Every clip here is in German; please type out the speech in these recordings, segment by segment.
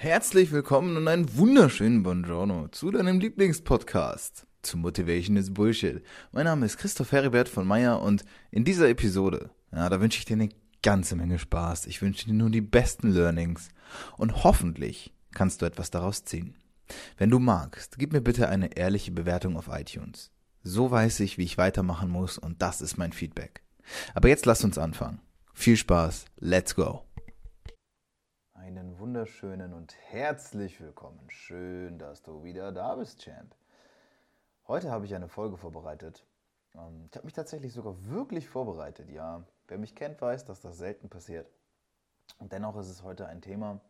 Herzlich willkommen und einen wunderschönen Buongiorno zu deinem Lieblingspodcast zu Motivation is Bullshit. Mein Name ist Christoph Heribert von Meyer und in dieser Episode, ja, da wünsche ich dir eine ganze Menge Spaß. Ich wünsche dir nur die besten Learnings und hoffentlich kannst du etwas daraus ziehen. Wenn du magst, gib mir bitte eine ehrliche Bewertung auf iTunes. So weiß ich, wie ich weitermachen muss und das ist mein Feedback. Aber jetzt lass uns anfangen. Viel Spaß, let's go! Einen wunderschönen und herzlich willkommen. Schön, dass du wieder da bist, Champ. Heute habe ich eine Folge vorbereitet. Ähm, ich habe mich tatsächlich sogar wirklich vorbereitet, ja. Wer mich kennt, weiß, dass das selten passiert. Und dennoch ist es heute ein Thema,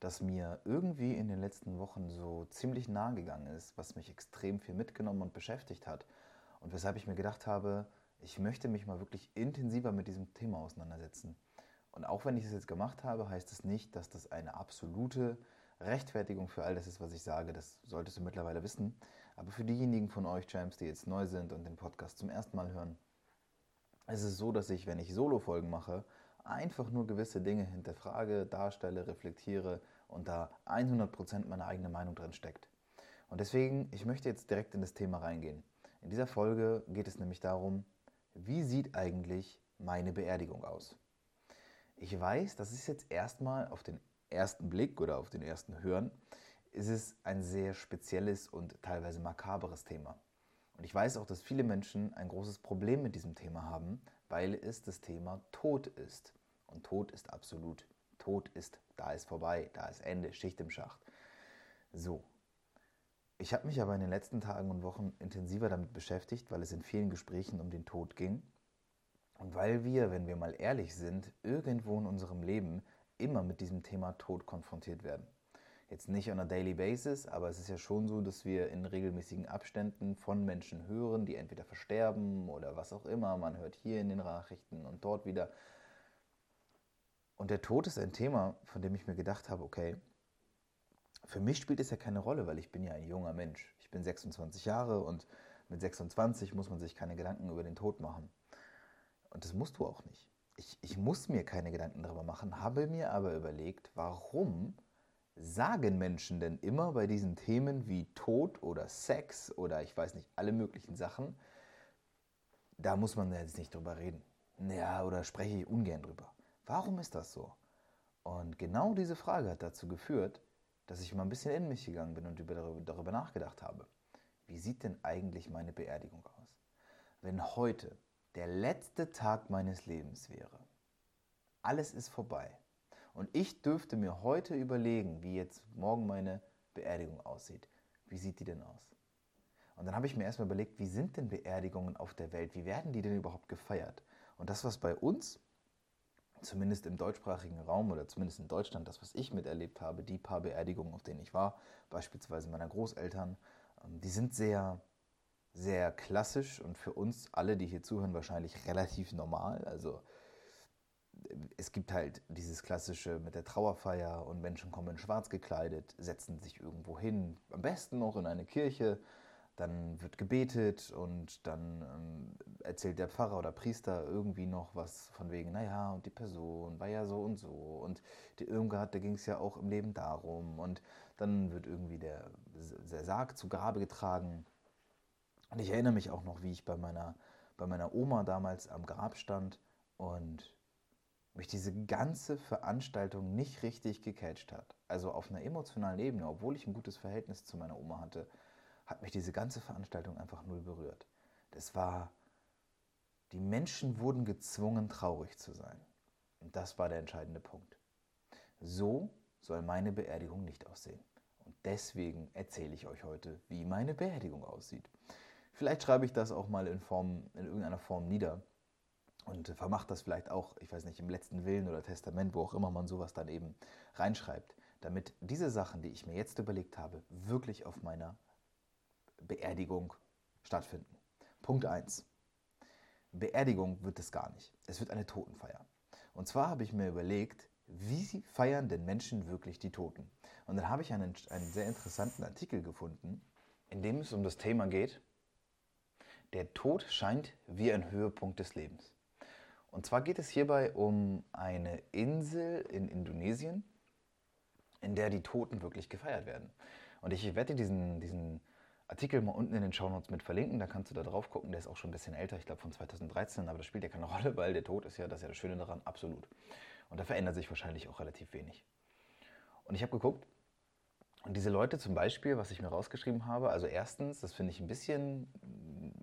das mir irgendwie in den letzten Wochen so ziemlich nahe gegangen ist, was mich extrem viel mitgenommen und beschäftigt hat. Und weshalb ich mir gedacht habe, ich möchte mich mal wirklich intensiver mit diesem Thema auseinandersetzen. Und auch wenn ich es jetzt gemacht habe, heißt es nicht, dass das eine absolute Rechtfertigung für all das ist, was ich sage. Das solltest du mittlerweile wissen. Aber für diejenigen von euch, Champs, die jetzt neu sind und den Podcast zum ersten Mal hören, ist es so, dass ich, wenn ich Solo-Folgen mache, einfach nur gewisse Dinge hinterfrage, darstelle, reflektiere und da 100% meine eigene Meinung drin steckt. Und deswegen, ich möchte jetzt direkt in das Thema reingehen. In dieser Folge geht es nämlich darum, wie sieht eigentlich meine Beerdigung aus? Ich weiß, das ist jetzt erstmal auf den ersten Blick oder auf den ersten Hören, ist es ein sehr spezielles und teilweise makaberes Thema. Und ich weiß auch, dass viele Menschen ein großes Problem mit diesem Thema haben, weil es das Thema Tod ist. Und Tod ist absolut. Tod ist, da ist vorbei, da ist Ende, Schicht im Schacht. So. Ich habe mich aber in den letzten Tagen und Wochen intensiver damit beschäftigt, weil es in vielen Gesprächen um den Tod ging. Und weil wir, wenn wir mal ehrlich sind, irgendwo in unserem Leben immer mit diesem Thema Tod konfrontiert werden. Jetzt nicht on a daily basis, aber es ist ja schon so, dass wir in regelmäßigen Abständen von Menschen hören, die entweder versterben oder was auch immer. Man hört hier in den Nachrichten und dort wieder. Und der Tod ist ein Thema, von dem ich mir gedacht habe, okay, für mich spielt es ja keine Rolle, weil ich bin ja ein junger Mensch. Ich bin 26 Jahre und mit 26 muss man sich keine Gedanken über den Tod machen. Und das musst du auch nicht. Ich, ich muss mir keine Gedanken darüber machen, habe mir aber überlegt, warum sagen Menschen denn immer bei diesen Themen wie Tod oder Sex oder ich weiß nicht, alle möglichen Sachen, da muss man jetzt nicht drüber reden. Ja, oder spreche ich ungern drüber. Warum ist das so? Und genau diese Frage hat dazu geführt, dass ich mal ein bisschen in mich gegangen bin und darüber nachgedacht habe. Wie sieht denn eigentlich meine Beerdigung aus? Wenn heute der letzte Tag meines Lebens wäre, alles ist vorbei, und ich dürfte mir heute überlegen, wie jetzt morgen meine Beerdigung aussieht. Wie sieht die denn aus? Und dann habe ich mir erstmal überlegt, wie sind denn Beerdigungen auf der Welt? Wie werden die denn überhaupt gefeiert? Und das, was bei uns, zumindest im deutschsprachigen Raum oder zumindest in Deutschland, das, was ich miterlebt habe, die paar Beerdigungen, auf denen ich war, beispielsweise meiner Großeltern, ähm, die sind sehr, sehr klassisch und für uns alle, die hier zuhören, wahrscheinlich relativ normal. Also es gibt halt dieses klassische mit der Trauerfeier und Menschen kommen in schwarz gekleidet, setzen sich irgendwo hin, am besten noch in eine Kirche, dann wird gebetet und dann ähm, erzählt der Pfarrer oder Priester irgendwie noch was von wegen, naja, und die Person war ja so und so und die Irmgard, da ging es ja auch im Leben darum und dann wird irgendwie der, der Sarg zu Grabe getragen. Und ich erinnere mich auch noch, wie ich bei meiner, bei meiner Oma damals am Grab stand und mich diese ganze Veranstaltung nicht richtig gecatcht hat. Also auf einer emotionalen Ebene, obwohl ich ein gutes Verhältnis zu meiner Oma hatte, hat mich diese ganze Veranstaltung einfach null berührt. Das war, die Menschen wurden gezwungen, traurig zu sein. Und das war der entscheidende Punkt. So soll meine Beerdigung nicht aussehen. Und deswegen erzähle ich euch heute, wie meine Beerdigung aussieht. Vielleicht schreibe ich das auch mal in, Form, in irgendeiner Form nieder und vermacht das vielleicht auch, ich weiß nicht, im letzten Willen oder Testament, wo auch immer man sowas dann eben reinschreibt, damit diese Sachen, die ich mir jetzt überlegt habe, wirklich auf meiner Beerdigung stattfinden. Punkt 1. Beerdigung wird es gar nicht. Es wird eine Totenfeier. Und zwar habe ich mir überlegt, wie feiern denn Menschen wirklich die Toten? Und dann habe ich einen, einen sehr interessanten Artikel gefunden, in dem es um das Thema geht, der Tod scheint wie ein Höhepunkt des Lebens. Und zwar geht es hierbei um eine Insel in Indonesien, in der die Toten wirklich gefeiert werden. Und ich werde diesen, diesen Artikel mal unten in den Shownotes mit verlinken, da kannst du da drauf gucken. Der ist auch schon ein bisschen älter, ich glaube von 2013, aber das spielt ja keine Rolle, weil der Tod ist ja, das ist ja das Schöne daran, absolut. Und da verändert sich wahrscheinlich auch relativ wenig. Und ich habe geguckt, und diese Leute zum Beispiel, was ich mir rausgeschrieben habe, also erstens, das finde ich ein bisschen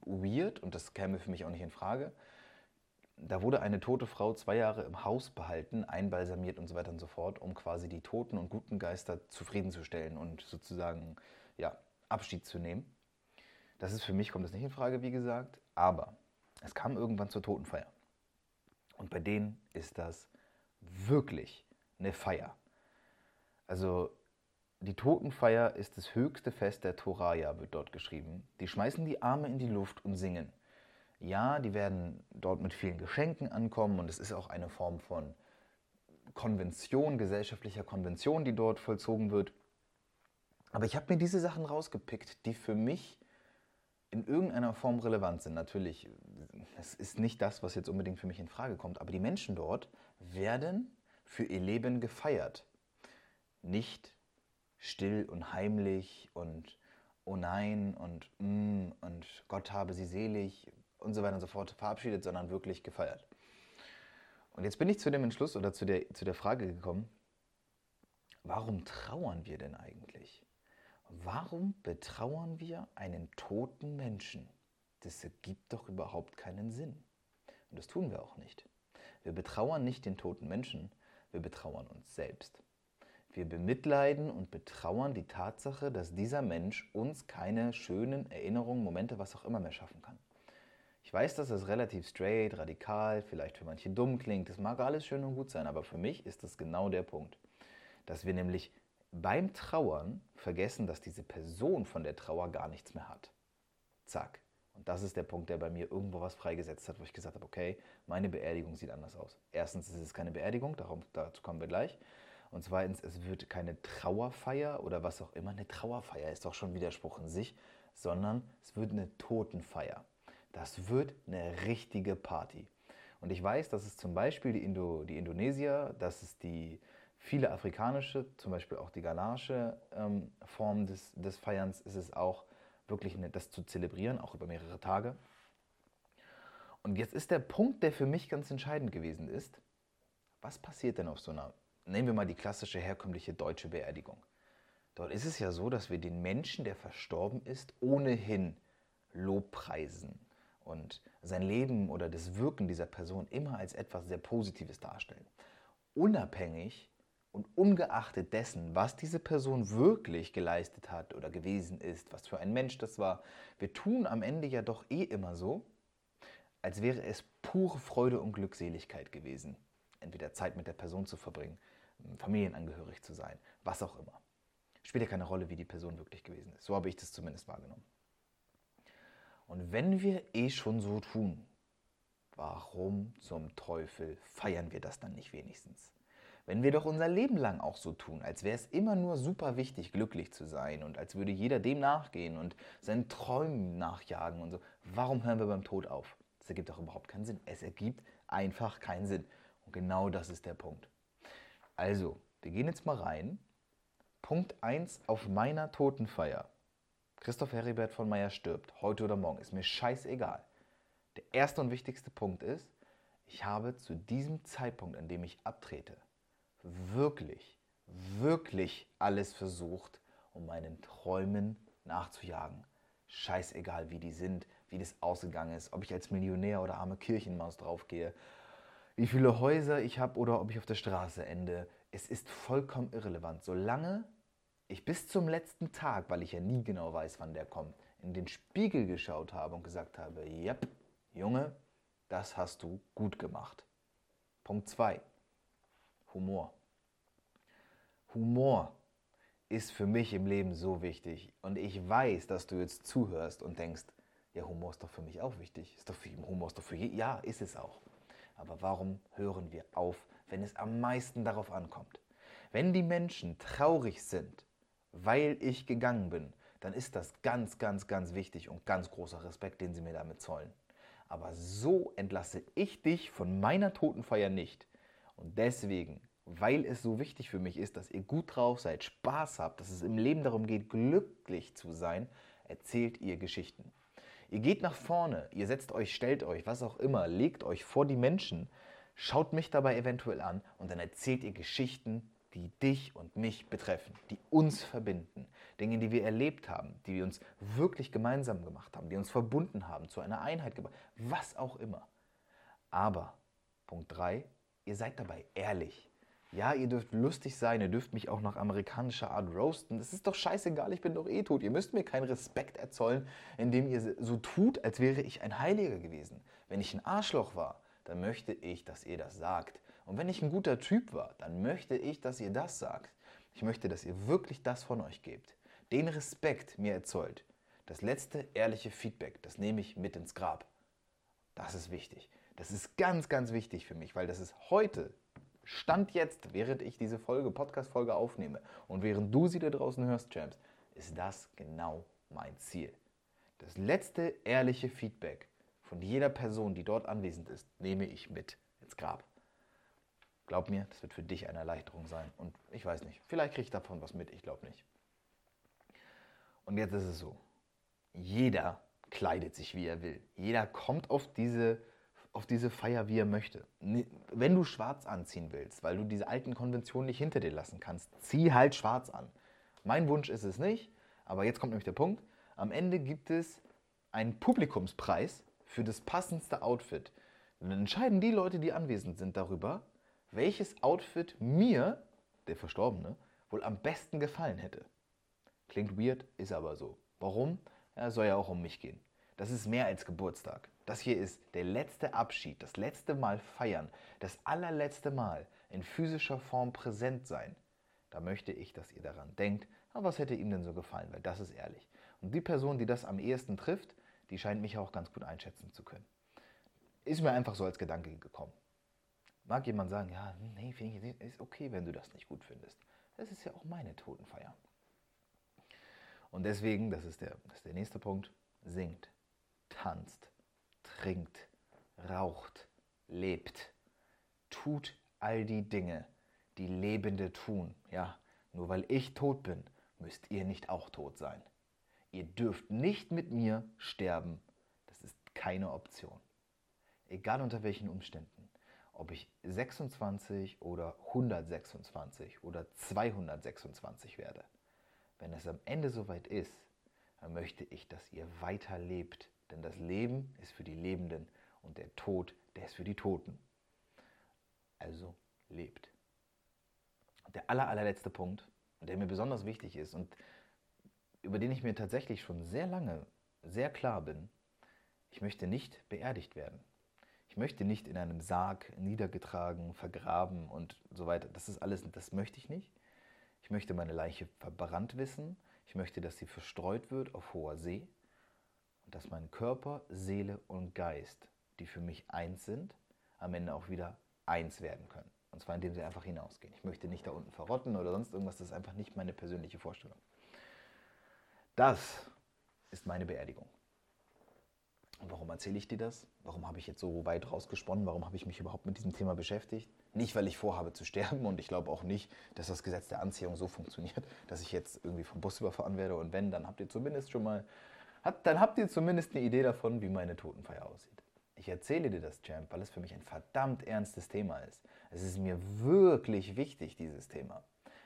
weird und das käme für mich auch nicht in Frage. Da wurde eine tote Frau zwei Jahre im Haus behalten, einbalsamiert und so weiter und so fort, um quasi die toten und guten Geister zufriedenzustellen und sozusagen ja, Abschied zu nehmen. Das ist für mich, kommt das nicht in Frage, wie gesagt, aber es kam irgendwann zur Totenfeier. Und bei denen ist das wirklich eine Feier. Also die Totenfeier ist das höchste Fest der Toraya, wird dort geschrieben. Die schmeißen die Arme in die Luft und singen. Ja, die werden dort mit vielen Geschenken ankommen und es ist auch eine Form von Konvention, gesellschaftlicher Konvention, die dort vollzogen wird. Aber ich habe mir diese Sachen rausgepickt, die für mich in irgendeiner Form relevant sind. Natürlich, es ist nicht das, was jetzt unbedingt für mich in Frage kommt, aber die Menschen dort werden für ihr Leben gefeiert. Nicht still und heimlich und oh nein und mm und Gott habe sie selig und so weiter und so fort verabschiedet, sondern wirklich gefeiert. Und jetzt bin ich zu dem Entschluss oder zu der, zu der Frage gekommen, warum trauern wir denn eigentlich? Warum betrauern wir einen toten Menschen? Das ergibt doch überhaupt keinen Sinn. Und das tun wir auch nicht. Wir betrauern nicht den toten Menschen, wir betrauern uns selbst. Wir bemitleiden und betrauern die Tatsache, dass dieser Mensch uns keine schönen Erinnerungen, Momente, was auch immer mehr schaffen kann. Ich weiß, dass das relativ straight, radikal, vielleicht für manche dumm klingt. Das mag alles schön und gut sein, aber für mich ist das genau der Punkt. Dass wir nämlich beim Trauern vergessen, dass diese Person von der Trauer gar nichts mehr hat. Zack. Und das ist der Punkt, der bei mir irgendwo was freigesetzt hat, wo ich gesagt habe, okay, meine Beerdigung sieht anders aus. Erstens ist es keine Beerdigung, darum, dazu kommen wir gleich. Und zweitens, es wird keine Trauerfeier oder was auch immer. Eine Trauerfeier ist doch schon Widerspruch in sich, sondern es wird eine Totenfeier. Das wird eine richtige Party. Und ich weiß, dass es zum Beispiel die, Indo, die Indonesier, dass es die viele afrikanische, zum Beispiel auch die ghanaische ähm, Form des, des Feierns, ist es auch wirklich eine, das zu zelebrieren, auch über mehrere Tage. Und jetzt ist der Punkt, der für mich ganz entscheidend gewesen ist, was passiert denn auf so einer nehmen wir mal die klassische herkömmliche deutsche Beerdigung. Dort ist es ja so, dass wir den Menschen, der verstorben ist, ohnehin Lobpreisen und sein Leben oder das Wirken dieser Person immer als etwas sehr Positives darstellen. Unabhängig und ungeachtet dessen, was diese Person wirklich geleistet hat oder gewesen ist, was für ein Mensch das war, wir tun am Ende ja doch eh immer so, als wäre es pure Freude und Glückseligkeit gewesen, entweder Zeit mit der Person zu verbringen, familienangehörig zu sein, was auch immer. Spielt ja keine Rolle, wie die Person wirklich gewesen ist. So habe ich das zumindest wahrgenommen. Und wenn wir eh schon so tun, warum zum Teufel feiern wir das dann nicht wenigstens? Wenn wir doch unser Leben lang auch so tun, als wäre es immer nur super wichtig, glücklich zu sein und als würde jeder dem nachgehen und seinen Träumen nachjagen und so, warum hören wir beim Tod auf? Das ergibt doch überhaupt keinen Sinn. Es ergibt einfach keinen Sinn. Und genau das ist der Punkt. Also, wir gehen jetzt mal rein. Punkt 1 auf meiner Totenfeier. Christoph Heribert von Meyer stirbt, heute oder morgen, ist mir scheißegal. Der erste und wichtigste Punkt ist, ich habe zu diesem Zeitpunkt, an dem ich abtrete, wirklich, wirklich alles versucht, um meinen Träumen nachzujagen. Scheißegal, wie die sind, wie das ausgegangen ist, ob ich als Millionär oder arme Kirchenmaus draufgehe, wie viele Häuser ich habe oder ob ich auf der Straße ende. Es ist vollkommen irrelevant. Solange ich bis zum letzten Tag, weil ich ja nie genau weiß, wann der kommt, in den Spiegel geschaut habe und gesagt habe, yep, Junge, das hast du gut gemacht. Punkt 2. Humor. Humor ist für mich im Leben so wichtig. Und ich weiß, dass du jetzt zuhörst und denkst, ja, Humor ist doch für mich auch wichtig. Ist doch für, Humor ist doch für jeden. Ja, ist es auch. Aber warum hören wir auf, wenn es am meisten darauf ankommt? Wenn die Menschen traurig sind, weil ich gegangen bin, dann ist das ganz, ganz, ganz wichtig und ganz großer Respekt, den sie mir damit zollen. Aber so entlasse ich dich von meiner Totenfeier nicht. Und deswegen weil es so wichtig für mich ist, dass ihr gut drauf seid, Spaß habt, dass es im Leben darum geht, glücklich zu sein, erzählt ihr Geschichten. Ihr geht nach vorne, ihr setzt euch, stellt euch, was auch immer, legt euch vor die Menschen, schaut mich dabei eventuell an und dann erzählt ihr Geschichten, die dich und mich betreffen, die uns verbinden, Dinge, die wir erlebt haben, die wir uns wirklich gemeinsam gemacht haben, die uns verbunden haben, zu einer Einheit gebracht, was auch immer. Aber, Punkt 3, ihr seid dabei ehrlich. Ja, ihr dürft lustig sein, ihr dürft mich auch nach amerikanischer Art roasten. Das ist doch scheißegal, ich bin doch eh tot. Ihr müsst mir keinen Respekt erzollen, indem ihr so tut, als wäre ich ein Heiliger gewesen. Wenn ich ein Arschloch war, dann möchte ich, dass ihr das sagt. Und wenn ich ein guter Typ war, dann möchte ich, dass ihr das sagt. Ich möchte, dass ihr wirklich das von euch gebt. Den Respekt mir erzollt. Das letzte ehrliche Feedback, das nehme ich mit ins Grab. Das ist wichtig. Das ist ganz, ganz wichtig für mich, weil das ist heute, Stand jetzt, während ich diese Folge, Podcast-Folge aufnehme und während du sie da draußen hörst, Champs, ist das genau mein Ziel. Das letzte ehrliche Feedback von jeder Person, die dort anwesend ist, nehme ich mit ins Grab. Glaub mir, das wird für dich eine Erleichterung sein. Und ich weiß nicht, vielleicht kriege ich davon was mit, ich glaube nicht. Und jetzt ist es so, jeder kleidet sich, wie er will. Jeder kommt auf diese auf diese Feier, wie er möchte. Wenn du schwarz anziehen willst, weil du diese alten Konventionen nicht hinter dir lassen kannst, zieh halt schwarz an. Mein Wunsch ist es nicht, aber jetzt kommt nämlich der Punkt. Am Ende gibt es einen Publikumspreis für das passendste Outfit. dann entscheiden die Leute, die anwesend sind, darüber, welches Outfit mir, der Verstorbene, wohl am besten gefallen hätte. Klingt weird, ist aber so. Warum? Ja, soll ja auch um mich gehen. Das ist mehr als Geburtstag. Das hier ist der letzte Abschied, das letzte Mal feiern, das allerletzte Mal in physischer Form präsent sein. Da möchte ich, dass ihr daran denkt, aber was hätte ihm denn so gefallen, weil das ist ehrlich. Und die Person, die das am ehesten trifft, die scheint mich auch ganz gut einschätzen zu können. Ist mir einfach so als Gedanke gekommen. Mag jemand sagen, ja, nee, finde ich, ist okay, wenn du das nicht gut findest. Das ist ja auch meine Totenfeier. Und deswegen, das ist der, das ist der nächste Punkt, singt tanzt, trinkt, raucht, lebt. Tut all die Dinge, die Lebende tun. Ja, nur weil ich tot bin, müsst ihr nicht auch tot sein. Ihr dürft nicht mit mir sterben. Das ist keine Option. Egal unter welchen Umständen. Ob ich 26 oder 126 oder 226 werde. Wenn es am Ende soweit ist, dann möchte ich, dass ihr weiterlebt denn das Leben ist für die Lebenden und der Tod, der ist für die Toten. Also lebt. Der aller, allerletzte Punkt, der mir besonders wichtig ist und über den ich mir tatsächlich schon sehr lange sehr klar bin, ich möchte nicht beerdigt werden. Ich möchte nicht in einem Sarg niedergetragen, vergraben und so weiter. Das ist alles, das möchte ich nicht. Ich möchte meine Leiche verbrannt wissen. Ich möchte, dass sie verstreut wird auf hoher See dass mein Körper, Seele und Geist, die für mich eins sind, am Ende auch wieder eins werden können. Und zwar indem sie einfach hinausgehen. Ich möchte nicht da unten verrotten oder sonst irgendwas, das ist einfach nicht meine persönliche Vorstellung. Das ist meine Beerdigung. Und warum erzähle ich dir das? Warum habe ich jetzt so weit rausgesponnen? Warum habe ich mich überhaupt mit diesem Thema beschäftigt? Nicht, weil ich vorhabe zu sterben und ich glaube auch nicht, dass das Gesetz der Anziehung so funktioniert, dass ich jetzt irgendwie vom Bus überfahren werde und wenn, dann habt ihr zumindest schon mal hat, dann habt ihr zumindest eine Idee davon, wie meine Totenfeier aussieht. Ich erzähle dir das, Champ, weil es für mich ein verdammt ernstes Thema ist. Es ist mir wirklich wichtig, dieses Thema.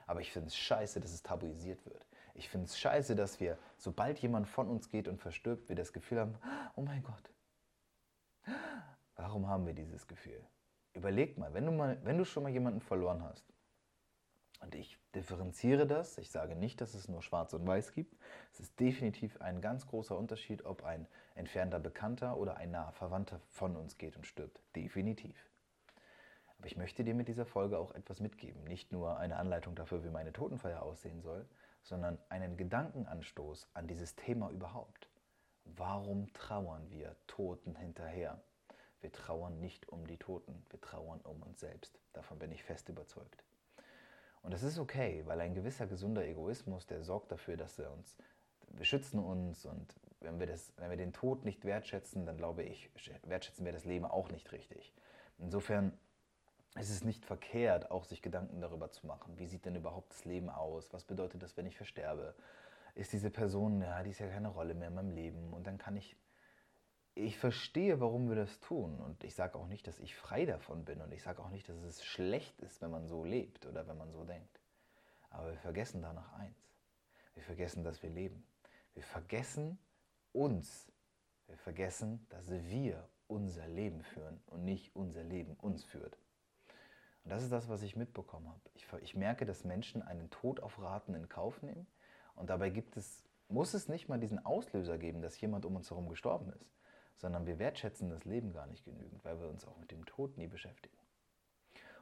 Aber ich finde es scheiße, dass es tabuisiert wird. Ich finde es scheiße, dass wir, sobald jemand von uns geht und verstirbt, wir das Gefühl haben, oh mein Gott, warum haben wir dieses Gefühl? Überleg mal, wenn du, mal, wenn du schon mal jemanden verloren hast, und ich differenziere das. Ich sage nicht, dass es nur Schwarz und Weiß gibt. Es ist definitiv ein ganz großer Unterschied, ob ein entfernter Bekannter oder ein naher Verwandter von uns geht und stirbt. Definitiv. Aber ich möchte dir mit dieser Folge auch etwas mitgeben. Nicht nur eine Anleitung dafür, wie meine Totenfeier aussehen soll, sondern einen Gedankenanstoß an dieses Thema überhaupt. Warum trauern wir Toten hinterher? Wir trauern nicht um die Toten, wir trauern um uns selbst. Davon bin ich fest überzeugt. Und das ist okay, weil ein gewisser gesunder Egoismus, der sorgt dafür, dass wir uns, wir schützen uns und wenn wir, das, wenn wir den Tod nicht wertschätzen, dann glaube ich, wertschätzen wir das Leben auch nicht richtig. Insofern es ist nicht verkehrt, auch sich Gedanken darüber zu machen. Wie sieht denn überhaupt das Leben aus? Was bedeutet das, wenn ich versterbe? Ist diese Person, ja, die ist ja keine Rolle mehr in meinem Leben. Und dann kann ich, ich verstehe, warum wir das tun. Und ich sage auch nicht, dass ich frei davon bin. Und ich sage auch nicht, dass es schlecht ist, wenn man so lebt oder wenn man so denkt. Aber wir vergessen danach eins. Wir vergessen, dass wir leben. Wir vergessen uns. Wir vergessen, dass wir unser Leben führen und nicht unser Leben uns führt. Und das ist das, was ich mitbekommen habe. Ich, ich merke, dass Menschen einen Tod auf Raten in Kauf nehmen. Und dabei gibt es, muss es nicht mal diesen Auslöser geben, dass jemand um uns herum gestorben ist, sondern wir wertschätzen das Leben gar nicht genügend, weil wir uns auch mit dem Tod nie beschäftigen.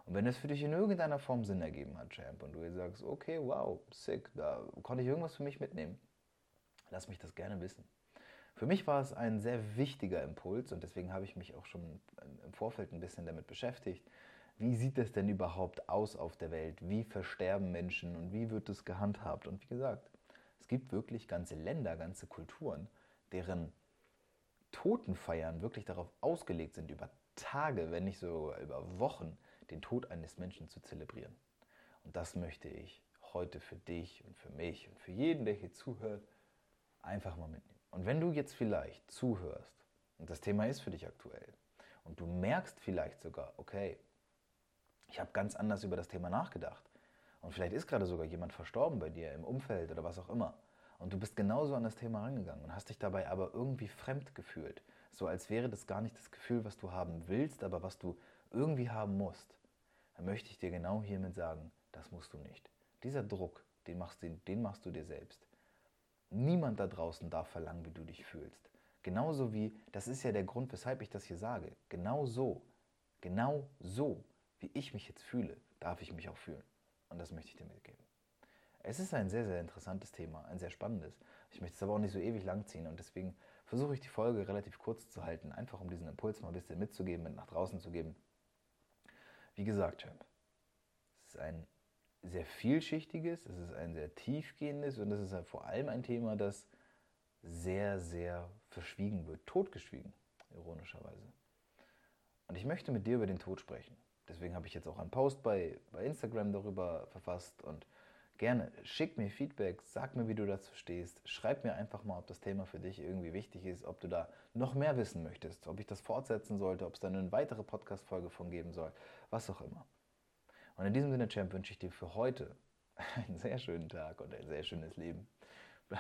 Und wenn es für dich in irgendeiner Form Sinn ergeben hat, Champ, und du jetzt sagst, okay, wow, sick, da konnte ich irgendwas für mich mitnehmen, lass mich das gerne wissen. Für mich war es ein sehr wichtiger Impuls und deswegen habe ich mich auch schon im Vorfeld ein bisschen damit beschäftigt, wie sieht es denn überhaupt aus auf der Welt? Wie versterben Menschen und wie wird es gehandhabt? Und wie gesagt, es gibt wirklich ganze Länder, ganze Kulturen, deren Totenfeiern wirklich darauf ausgelegt sind, über Tage, wenn nicht so über Wochen, den Tod eines Menschen zu zelebrieren. Und das möchte ich heute für dich und für mich und für jeden, der hier zuhört, einfach mal mitnehmen. Und wenn du jetzt vielleicht zuhörst und das Thema ist für dich aktuell und du merkst vielleicht sogar, okay, ich habe ganz anders über das Thema nachgedacht. Und vielleicht ist gerade sogar jemand verstorben bei dir im Umfeld oder was auch immer. Und du bist genauso an das Thema rangegangen und hast dich dabei aber irgendwie fremd gefühlt. So als wäre das gar nicht das Gefühl, was du haben willst, aber was du irgendwie haben musst. Dann möchte ich dir genau hiermit sagen, das musst du nicht. Dieser Druck, den machst, du, den machst du dir selbst. Niemand da draußen darf verlangen, wie du dich fühlst. Genauso wie, das ist ja der Grund, weshalb ich das hier sage, genau so, genau so wie ich mich jetzt fühle, darf ich mich auch fühlen. Und das möchte ich dir mitgeben. Es ist ein sehr, sehr interessantes Thema, ein sehr spannendes. Ich möchte es aber auch nicht so ewig lang ziehen und deswegen versuche ich die Folge relativ kurz zu halten, einfach um diesen Impuls mal ein bisschen mitzugeben, mit nach draußen zu geben. Wie gesagt, Champ, es ist ein sehr vielschichtiges, es ist ein sehr tiefgehendes und es ist vor allem ein Thema, das sehr, sehr verschwiegen wird, totgeschwiegen, ironischerweise. Und ich möchte mit dir über den Tod sprechen. Deswegen habe ich jetzt auch einen Post bei, bei Instagram darüber verfasst und gerne schick mir Feedback, sag mir, wie du dazu stehst, schreib mir einfach mal, ob das Thema für dich irgendwie wichtig ist, ob du da noch mehr wissen möchtest, ob ich das fortsetzen sollte, ob es da eine weitere Podcast-Folge von geben soll, was auch immer. Und in diesem Sinne, Champ, wünsche ich dir für heute einen sehr schönen Tag und ein sehr schönes Leben.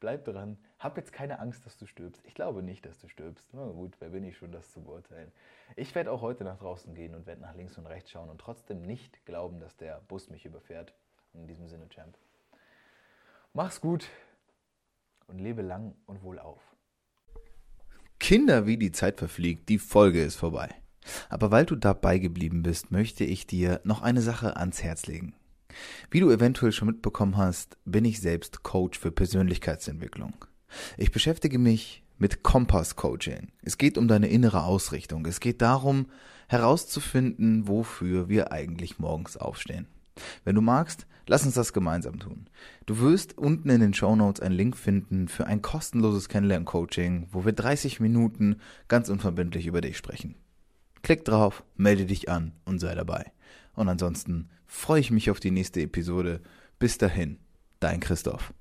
bleib dran. Hab jetzt keine Angst, dass du stirbst. Ich glaube nicht, dass du stirbst. Na gut, wer bin ich schon, das zu beurteilen? Ich werde auch heute nach draußen gehen und werde nach links und rechts schauen und trotzdem nicht glauben, dass der Bus mich überfährt. In diesem Sinne, Champ. Mach's gut und lebe lang und wohlauf. Kinder, wie die Zeit verfliegt, die Folge ist vorbei. Aber weil du dabei geblieben bist, möchte ich dir noch eine Sache ans Herz legen. Wie du eventuell schon mitbekommen hast, bin ich selbst Coach für Persönlichkeitsentwicklung. Ich beschäftige mich mit Kompass-Coaching. Es geht um deine innere Ausrichtung. Es geht darum, herauszufinden, wofür wir eigentlich morgens aufstehen. Wenn du magst, lass uns das gemeinsam tun. Du wirst unten in den Show Notes einen Link finden für ein kostenloses Kennenlern-Coaching, wo wir 30 Minuten ganz unverbindlich über dich sprechen. Klick drauf, melde dich an und sei dabei. Und ansonsten freue ich mich auf die nächste Episode. Bis dahin, dein Christoph.